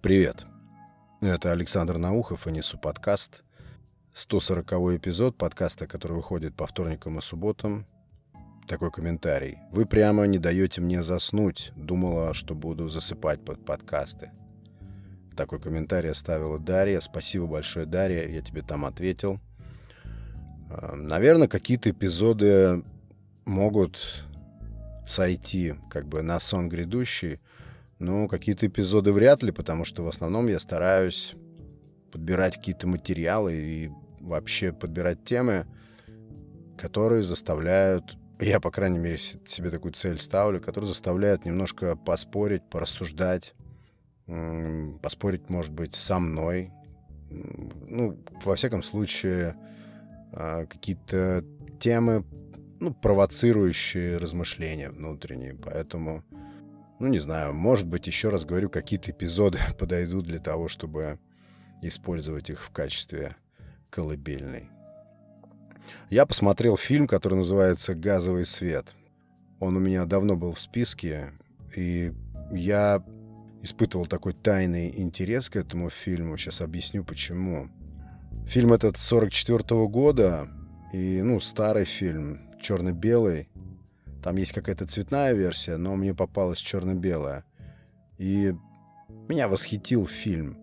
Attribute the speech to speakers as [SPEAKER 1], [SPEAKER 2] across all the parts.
[SPEAKER 1] Привет. Это Александр Наухов и несу подкаст. 140 эпизод подкаста, который выходит по вторникам и субботам. Такой комментарий. Вы прямо не даете мне заснуть. Думала, что буду засыпать под подкасты. Такой комментарий оставила Дарья. Спасибо большое, Дарья. Я тебе там ответил. Э, Наверное, какие-то эпизоды могут сойти как бы на сон грядущий. Ну, какие-то эпизоды вряд ли, потому что в основном я стараюсь подбирать какие-то материалы и вообще подбирать темы, которые заставляют, я, по крайней мере, себе такую цель ставлю, которые заставляют немножко поспорить, порассуждать, поспорить, может быть, со мной. Ну, во всяком случае, а, какие-то темы, ну, провоцирующие размышления внутренние. Поэтому ну, не знаю, может быть, еще раз говорю, какие-то эпизоды подойдут для того, чтобы использовать их в качестве колыбельной. Я посмотрел фильм, который называется «Газовый свет». Он у меня давно был в списке, и я испытывал такой тайный интерес к этому фильму. Сейчас объясню, почему. Фильм этот 44 -го года, и, ну, старый фильм, черно-белый. Там есть какая-то цветная версия, но мне попалась черно-белая. И меня восхитил фильм.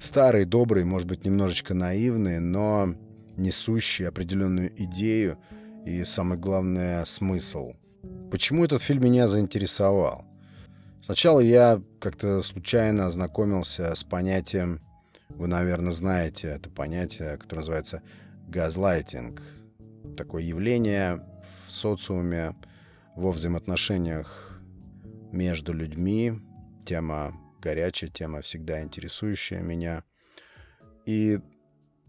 [SPEAKER 1] Старый, добрый, может быть, немножечко наивный, но несущий определенную идею и, самое главное, смысл. Почему этот фильм меня заинтересовал? Сначала я как-то случайно ознакомился с понятием, вы, наверное, знаете это понятие, которое называется газлайтинг. Такое явление, социуме, во взаимоотношениях между людьми. Тема горячая, тема всегда интересующая меня. И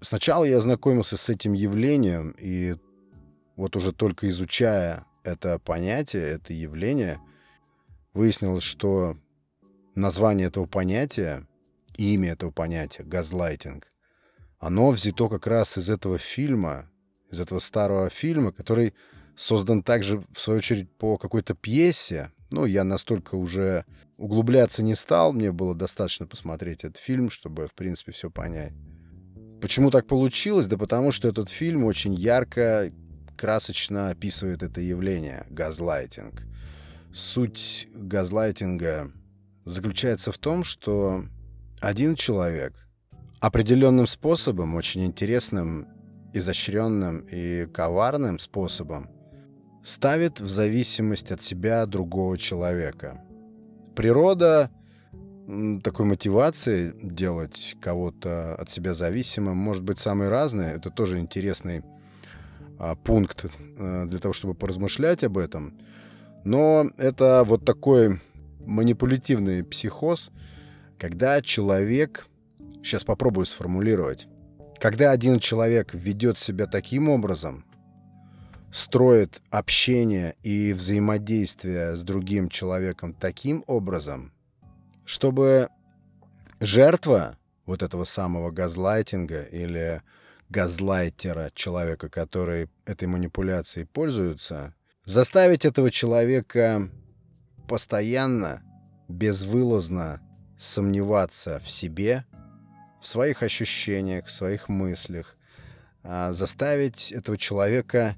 [SPEAKER 1] сначала я ознакомился с этим явлением, и вот уже только изучая это понятие, это явление, выяснилось, что название этого понятия, имя этого понятия, газлайтинг, оно взято как раз из этого фильма, из этого старого фильма, который создан также, в свою очередь, по какой-то пьесе. Ну, я настолько уже углубляться не стал, мне было достаточно посмотреть этот фильм, чтобы, в принципе, все понять. Почему так получилось? Да потому что этот фильм очень ярко, красочно описывает это явление — газлайтинг. Суть газлайтинга заключается в том, что один человек определенным способом, очень интересным изощренным и коварным способом ставит в зависимость от себя другого человека. Природа такой мотивации делать кого-то от себя зависимым может быть самой разной. Это тоже интересный а, пункт а, для того, чтобы поразмышлять об этом. Но это вот такой манипулятивный психоз, когда человек, сейчас попробую сформулировать, когда один человек ведет себя таким образом, строит общение и взаимодействие с другим человеком таким образом, чтобы жертва вот этого самого газлайтинга или газлайтера, человека, который этой манипуляцией пользуется, заставить этого человека постоянно, безвылазно сомневаться в себе, в своих ощущениях, в своих мыслях, а заставить этого человека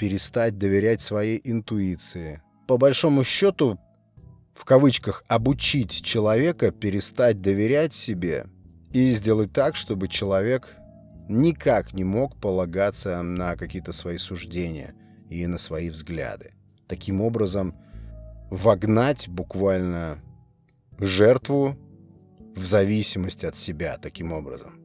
[SPEAKER 1] перестать доверять своей интуиции. По большому счету, в кавычках, обучить человека перестать доверять себе и сделать так, чтобы человек никак не мог полагаться на какие-то свои суждения и на свои взгляды. Таким образом, вогнать буквально жертву в зависимость от себя таким образом.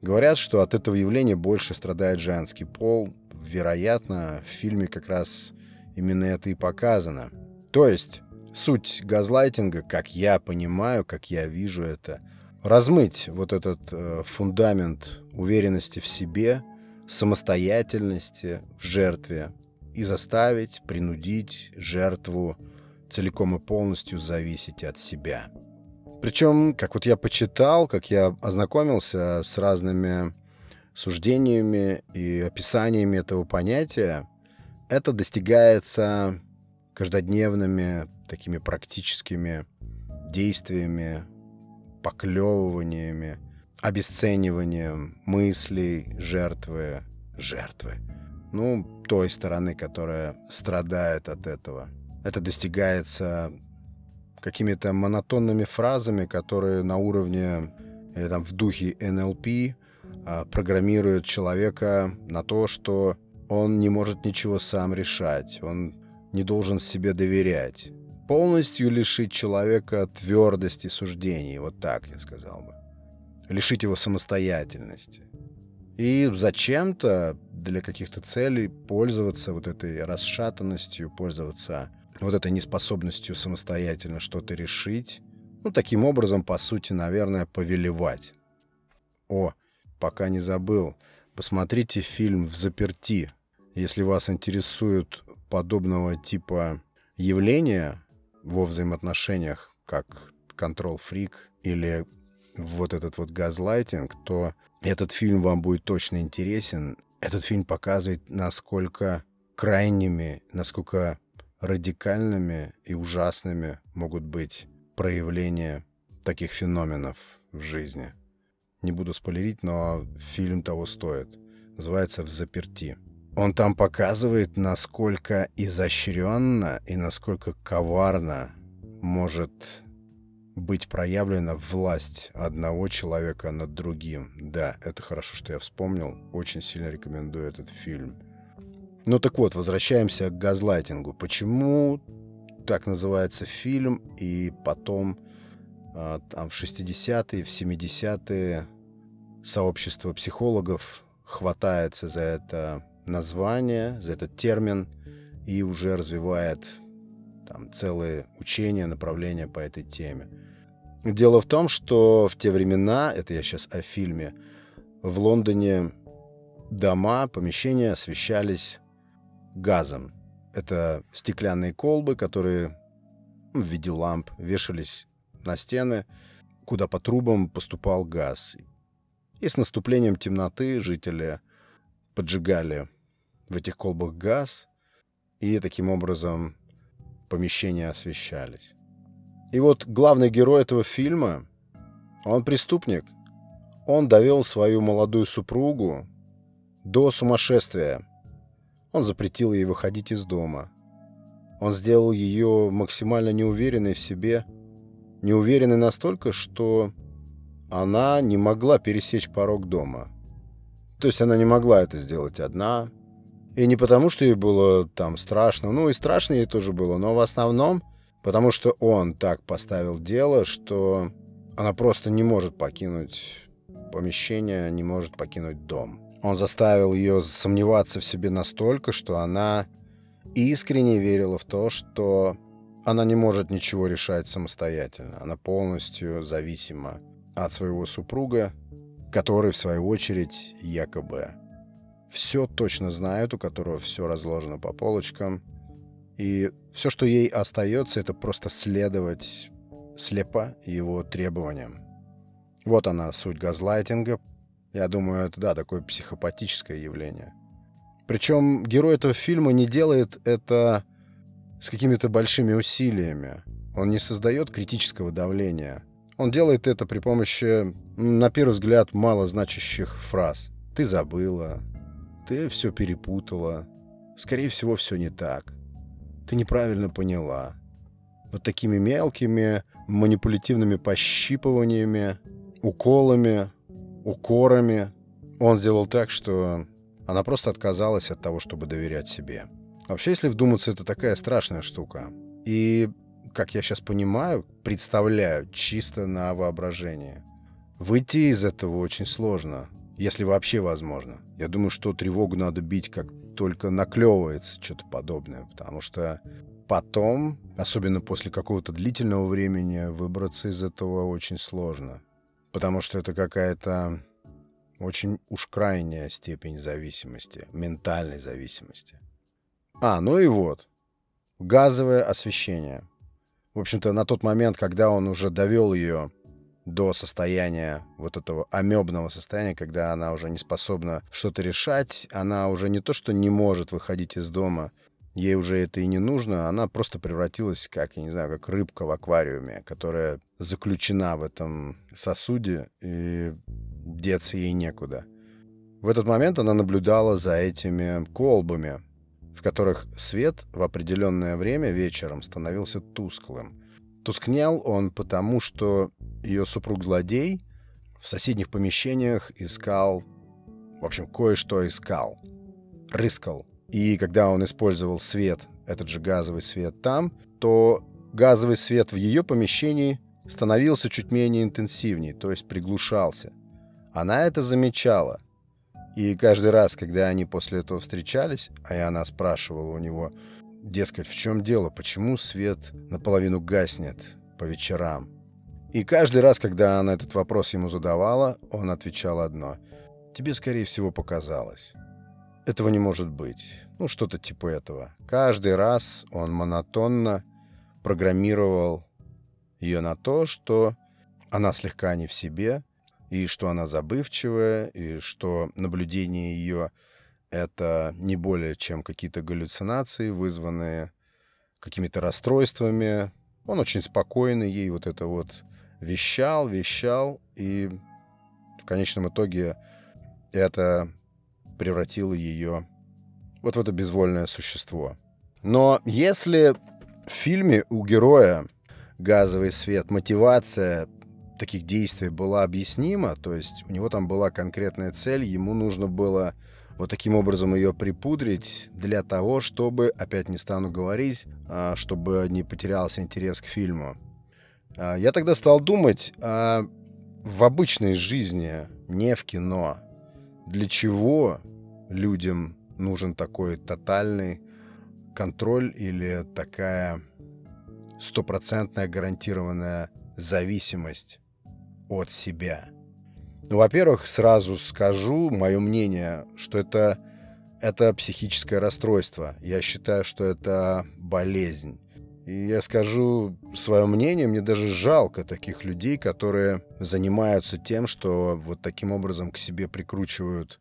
[SPEAKER 1] Говорят, что от этого явления больше страдает женский пол, вероятно, в фильме как раз именно это и показано. То есть суть газлайтинга, как я понимаю, как я вижу это, размыть вот этот э, фундамент уверенности в себе, самостоятельности в жертве и заставить, принудить жертву целиком и полностью зависеть от себя. Причем, как вот я почитал, как я ознакомился с разными суждениями и описаниями этого понятия, это достигается каждодневными такими практическими действиями, поклевываниями, обесцениванием мыслей жертвы, жертвы, ну, той стороны, которая страдает от этого. Это достигается какими-то монотонными фразами, которые на уровне или там в духе НЛП а, программируют человека на то, что он не может ничего сам решать, он не должен себе доверять. Полностью лишить человека твердости суждений, вот так я сказал бы. Лишить его самостоятельности. И зачем-то для каких-то целей пользоваться вот этой расшатанностью, пользоваться вот этой неспособностью самостоятельно что-то решить. Ну, таким образом, по сути, наверное, повелевать. О, пока не забыл, посмотрите фильм «В заперти». Если вас интересуют подобного типа явления во взаимоотношениях, как контрол-фрик или вот этот вот газлайтинг, то этот фильм вам будет точно интересен. Этот фильм показывает, насколько крайними, насколько радикальными и ужасными могут быть проявления таких феноменов в жизни. Не буду спойлерить, но фильм того стоит. Называется «В заперти». Он там показывает, насколько изощренно и насколько коварно может быть проявлена власть одного человека над другим. Да, это хорошо, что я вспомнил. Очень сильно рекомендую этот фильм. Ну так вот, возвращаемся к газлайтингу. Почему так называется фильм, и потом там, в 60-е, в 70-е сообщество психологов хватается за это название, за этот термин и уже развивает там целые учения, направления по этой теме. Дело в том, что в те времена, это я сейчас о фильме, в Лондоне дома, помещения освещались газом. Это стеклянные колбы, которые в виде ламп вешались на стены, куда по трубам поступал газ. И с наступлением темноты жители поджигали в этих колбах газ, и таким образом помещения освещались. И вот главный герой этого фильма, он преступник. Он довел свою молодую супругу до сумасшествия. Он запретил ей выходить из дома. Он сделал ее максимально неуверенной в себе. Неуверенной настолько, что она не могла пересечь порог дома. То есть она не могла это сделать одна. И не потому, что ей было там страшно. Ну и страшно ей тоже было. Но в основном Потому что он так поставил дело, что она просто не может покинуть помещение, не может покинуть дом. Он заставил ее сомневаться в себе настолько, что она искренне верила в то, что она не может ничего решать самостоятельно. Она полностью зависима от своего супруга, который, в свою очередь, якобы все точно знает, у которого все разложено по полочкам, и все, что ей остается, это просто следовать слепо его требованиям. Вот она, суть газлайтинга. Я думаю, это, да, такое психопатическое явление. Причем герой этого фильма не делает это с какими-то большими усилиями. Он не создает критического давления. Он делает это при помощи, на первый взгляд, малозначащих фраз. «Ты забыла», «Ты все перепутала», «Скорее всего, все не так», ты неправильно поняла. Вот такими мелкими манипулятивными пощипываниями, уколами, укорами он сделал так, что она просто отказалась от того, чтобы доверять себе. Вообще, если вдуматься, это такая страшная штука. И, как я сейчас понимаю, представляю чисто на воображение. Выйти из этого очень сложно, если вообще возможно. Я думаю, что тревогу надо бить как только наклевывается что-то подобное, потому что потом, особенно после какого-то длительного времени, выбраться из этого очень сложно. Потому что это какая-то очень уж крайняя степень зависимости, ментальной зависимости. А, ну и вот. Газовое освещение. В общем-то, на тот момент, когда он уже довел ее до состояния вот этого амебного состояния, когда она уже не способна что-то решать, она уже не то, что не может выходить из дома, ей уже это и не нужно, она просто превратилась, как, я не знаю, как рыбка в аквариуме, которая заключена в этом сосуде, и деться ей некуда. В этот момент она наблюдала за этими колбами, в которых свет в определенное время вечером становился тусклым. Тускнел он потому, что ее супруг-злодей в соседних помещениях искал, в общем, кое-что искал, рыскал. И когда он использовал свет, этот же газовый свет там, то газовый свет в ее помещении становился чуть менее интенсивнее, то есть приглушался. Она это замечала. И каждый раз, когда они после этого встречались, а и она спрашивала у него, дескать, в чем дело, почему свет наполовину гаснет по вечерам. И каждый раз, когда она этот вопрос ему задавала, он отвечал одно. «Тебе, скорее всего, показалось». Этого не может быть. Ну, что-то типа этого. Каждый раз он монотонно программировал ее на то, что она слегка не в себе, и что она забывчивая, и что наблюдение ее — это не более чем какие-то галлюцинации, вызванные какими-то расстройствами. Он очень спокойный ей вот это вот вещал, вещал, и в конечном итоге это превратило ее вот в это безвольное существо. Но если в фильме у героя газовый свет, мотивация таких действий была объяснима, то есть у него там была конкретная цель, ему нужно было вот таким образом ее припудрить для того, чтобы, опять не стану говорить, а, чтобы не потерялся интерес к фильму. А, я тогда стал думать, а в обычной жизни, не в кино, для чего людям нужен такой тотальный контроль или такая стопроцентная гарантированная зависимость от себя. Ну, во-первых, сразу скажу мое мнение, что это, это психическое расстройство. Я считаю, что это болезнь. И я скажу свое мнение, мне даже жалко таких людей, которые занимаются тем, что вот таким образом к себе прикручивают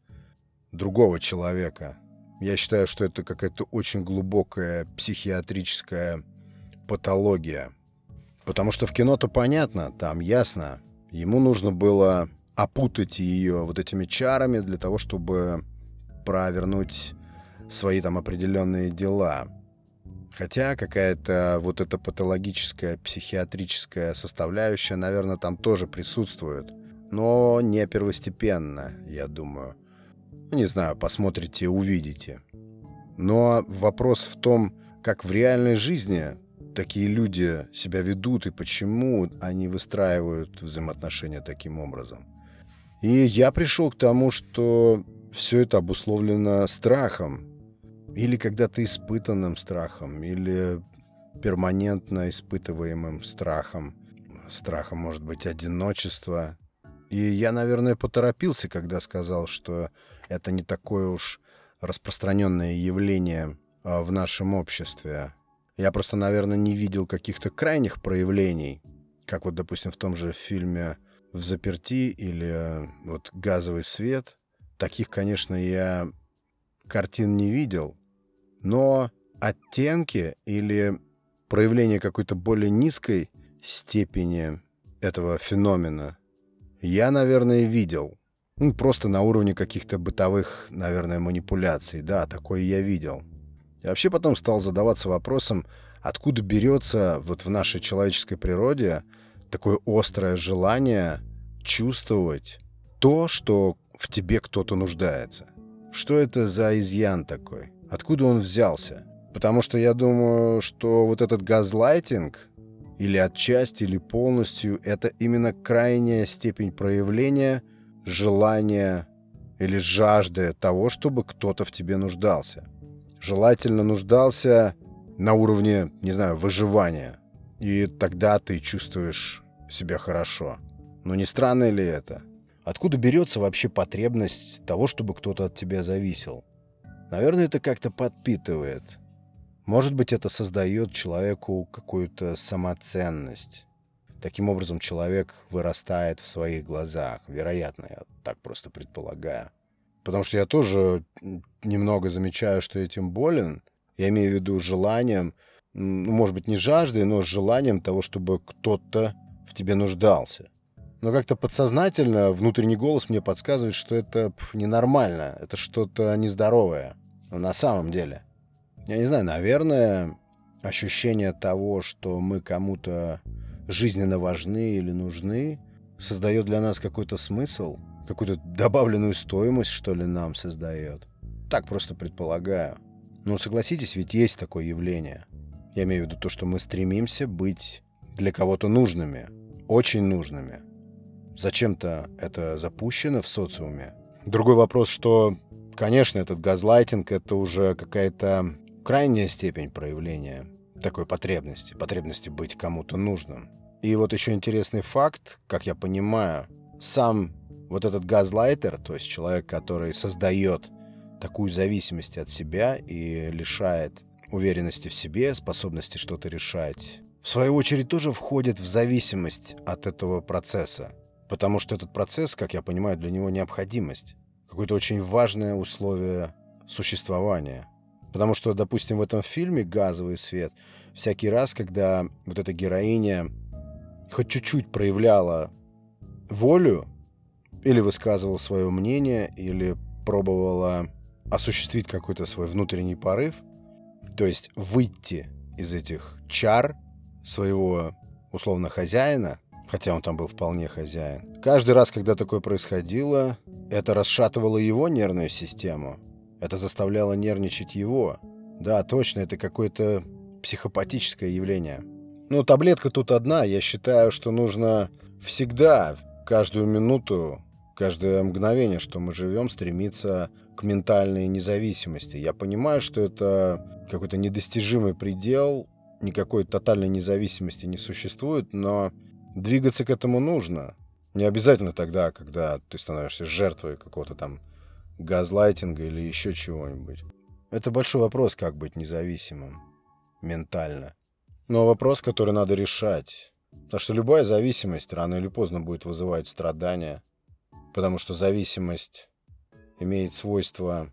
[SPEAKER 1] другого человека. Я считаю, что это какая-то очень глубокая психиатрическая патология. Потому что в кино-то понятно, там ясно. Ему нужно было опутать ее вот этими чарами для того, чтобы провернуть свои там определенные дела. Хотя какая-то вот эта патологическая, психиатрическая составляющая, наверное, там тоже присутствует. Но не первостепенно, я думаю. Ну, не знаю, посмотрите, увидите. Но вопрос в том, как в реальной жизни такие люди себя ведут и почему они выстраивают взаимоотношения таким образом. И я пришел к тому, что все это обусловлено страхом, или когда-то испытанным страхом, или перманентно испытываемым страхом. Страхом, может быть, одиночества. И я, наверное, поторопился, когда сказал, что это не такое уж распространенное явление а, в нашем обществе. Я просто, наверное, не видел каких-то крайних проявлений, как вот, допустим, в том же фильме «В заперти» или вот «Газовый свет». Таких, конечно, я картин не видел, но оттенки или проявление какой-то более низкой степени этого феномена я, наверное, видел. Ну, просто на уровне каких-то бытовых, наверное, манипуляций. Да, такое я видел. И вообще потом стал задаваться вопросом, откуда берется вот в нашей человеческой природе такое острое желание чувствовать то, что в тебе кто-то нуждается. Что это за изъян такой? Откуда он взялся? Потому что я думаю, что вот этот газлайтинг или отчасти, или полностью, это именно крайняя степень проявления желания или жажды того, чтобы кто-то в тебе нуждался. Желательно нуждался на уровне, не знаю, выживания. И тогда ты чувствуешь себя хорошо. Но не странно ли это? Откуда берется вообще потребность того, чтобы кто-то от тебя зависел? Наверное, это как-то подпитывает. Может быть, это создает человеку какую-то самоценность. Таким образом, человек вырастает в своих глазах. Вероятно, я так просто предполагаю. Потому что я тоже немного замечаю, что этим болен. Я имею в виду желанием, ну, может быть, не жаждой, но желанием того, чтобы кто-то в тебе нуждался. Но как-то подсознательно внутренний голос мне подсказывает, что это пф, ненормально, это что-то нездоровое. На самом деле. Я не знаю, наверное, ощущение того, что мы кому-то жизненно важны или нужны, создает для нас какой-то смысл, какую-то добавленную стоимость, что ли, нам создает. Так просто предполагаю. Но согласитесь, ведь есть такое явление. Я имею в виду то, что мы стремимся быть для кого-то нужными, очень нужными. Зачем-то это запущено в социуме. Другой вопрос, что, конечно, этот газлайтинг — это уже какая-то крайняя степень проявления такой потребности, потребности быть кому-то нужным. И вот еще интересный факт, как я понимаю, сам вот этот газлайтер, то есть человек, который создает такую зависимость от себя и лишает уверенности в себе, способности что-то решать, в свою очередь тоже входит в зависимость от этого процесса. Потому что этот процесс, как я понимаю, для него необходимость. Какое-то очень важное условие существования. Потому что, допустим, в этом фильме «Газовый свет» всякий раз, когда вот эта героиня хоть чуть-чуть проявляла волю или высказывала свое мнение, или пробовала осуществить какой-то свой внутренний порыв, то есть выйти из этих чар своего условно хозяина, хотя он там был вполне хозяин. Каждый раз, когда такое происходило, это расшатывало его нервную систему. Это заставляло нервничать его. Да, точно, это какое-то психопатическое явление. Ну, таблетка тут одна. Я считаю, что нужно всегда, каждую минуту, каждое мгновение, что мы живем, стремиться к ментальной независимости. Я понимаю, что это какой-то недостижимый предел, никакой тотальной независимости не существует, но двигаться к этому нужно. Не обязательно тогда, когда ты становишься жертвой какого-то там газлайтинга или еще чего-нибудь. Это большой вопрос, как быть независимым ментально. Но вопрос, который надо решать. Потому что любая зависимость рано или поздно будет вызывать страдания. Потому что зависимость имеет свойство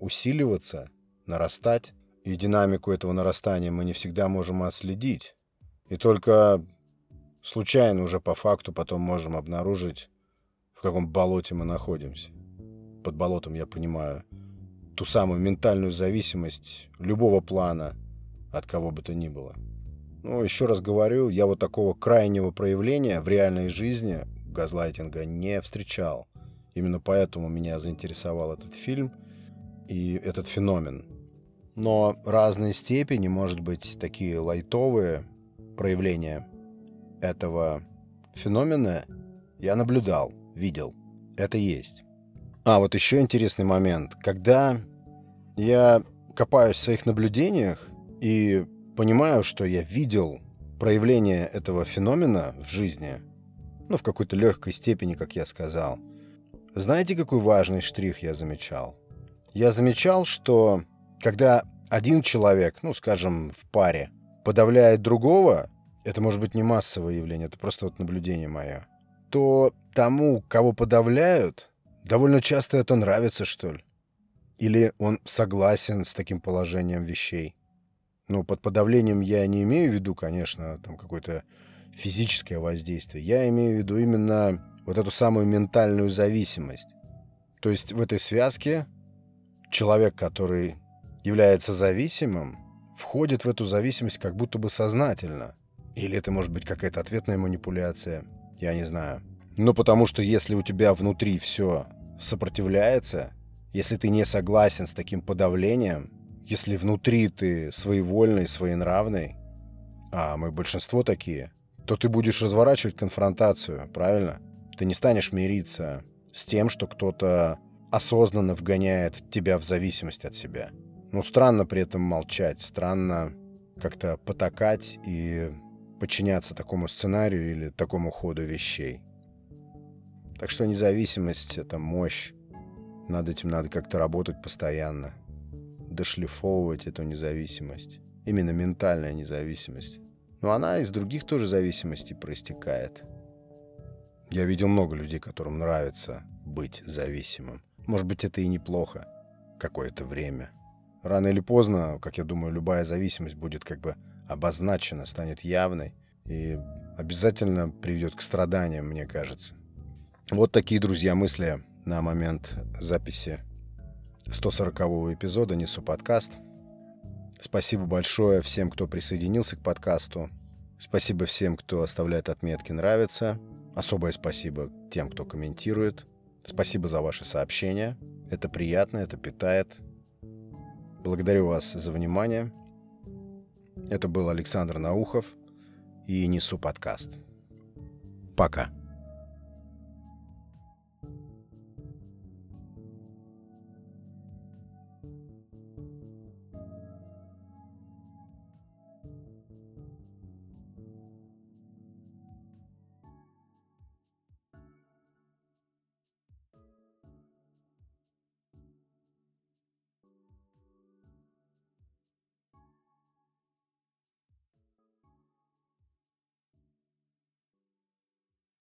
[SPEAKER 1] усиливаться, нарастать. И динамику этого нарастания мы не всегда можем отследить. И только случайно уже по факту потом можем обнаружить, в каком болоте мы находимся. Под болотом я понимаю ту самую ментальную зависимость любого плана от кого бы то ни было. Ну, еще раз говорю, я вот такого крайнего проявления в реальной жизни газлайтинга не встречал. Именно поэтому меня заинтересовал этот фильм и этот феномен. Но разной степени, может быть, такие лайтовые проявления этого феномена я наблюдал, видел. Это есть. А, вот еще интересный момент. Когда я копаюсь в своих наблюдениях и понимаю, что я видел проявление этого феномена в жизни, ну, в какой-то легкой степени, как я сказал, знаете, какой важный штрих я замечал? Я замечал, что когда один человек, ну, скажем, в паре, подавляет другого, это может быть не массовое явление, это просто вот наблюдение мое, то тому, кого подавляют, довольно часто это нравится, что ли. Или он согласен с таким положением вещей. Ну, под подавлением я не имею в виду, конечно, там какое-то физическое воздействие. Я имею в виду именно вот эту самую ментальную зависимость. То есть в этой связке человек, который является зависимым, входит в эту зависимость как будто бы сознательно. Или это может быть какая-то ответная манипуляция, я не знаю. Но потому что если у тебя внутри все сопротивляется, если ты не согласен с таким подавлением, если внутри ты своевольный, своенравный, а мы большинство такие, то ты будешь разворачивать конфронтацию, правильно? Ты не станешь мириться с тем, что кто-то осознанно вгоняет тебя в зависимость от себя. Ну, странно при этом молчать, странно как-то потакать и подчиняться такому сценарию или такому ходу вещей. Так что независимость — это мощь. Над этим надо как-то работать постоянно. Дошлифовывать эту независимость. Именно ментальная независимость. Но она из других тоже зависимостей проистекает. Я видел много людей, которым нравится быть зависимым. Может быть, это и неплохо какое-то время. рано или поздно, как я думаю, любая зависимость будет как бы обозначена, станет явной и обязательно приведет к страданиям, мне кажется. Вот такие, друзья, мысли на момент записи 140-го эпизода «Несу подкаст». Спасибо большое всем, кто присоединился к подкасту. Спасибо всем, кто оставляет отметки «Нравится». Особое спасибо тем, кто комментирует. Спасибо за ваши сообщения. Это приятно, это питает. Благодарю вас за внимание. Это был Александр Наухов и «Несу подкаст». Пока.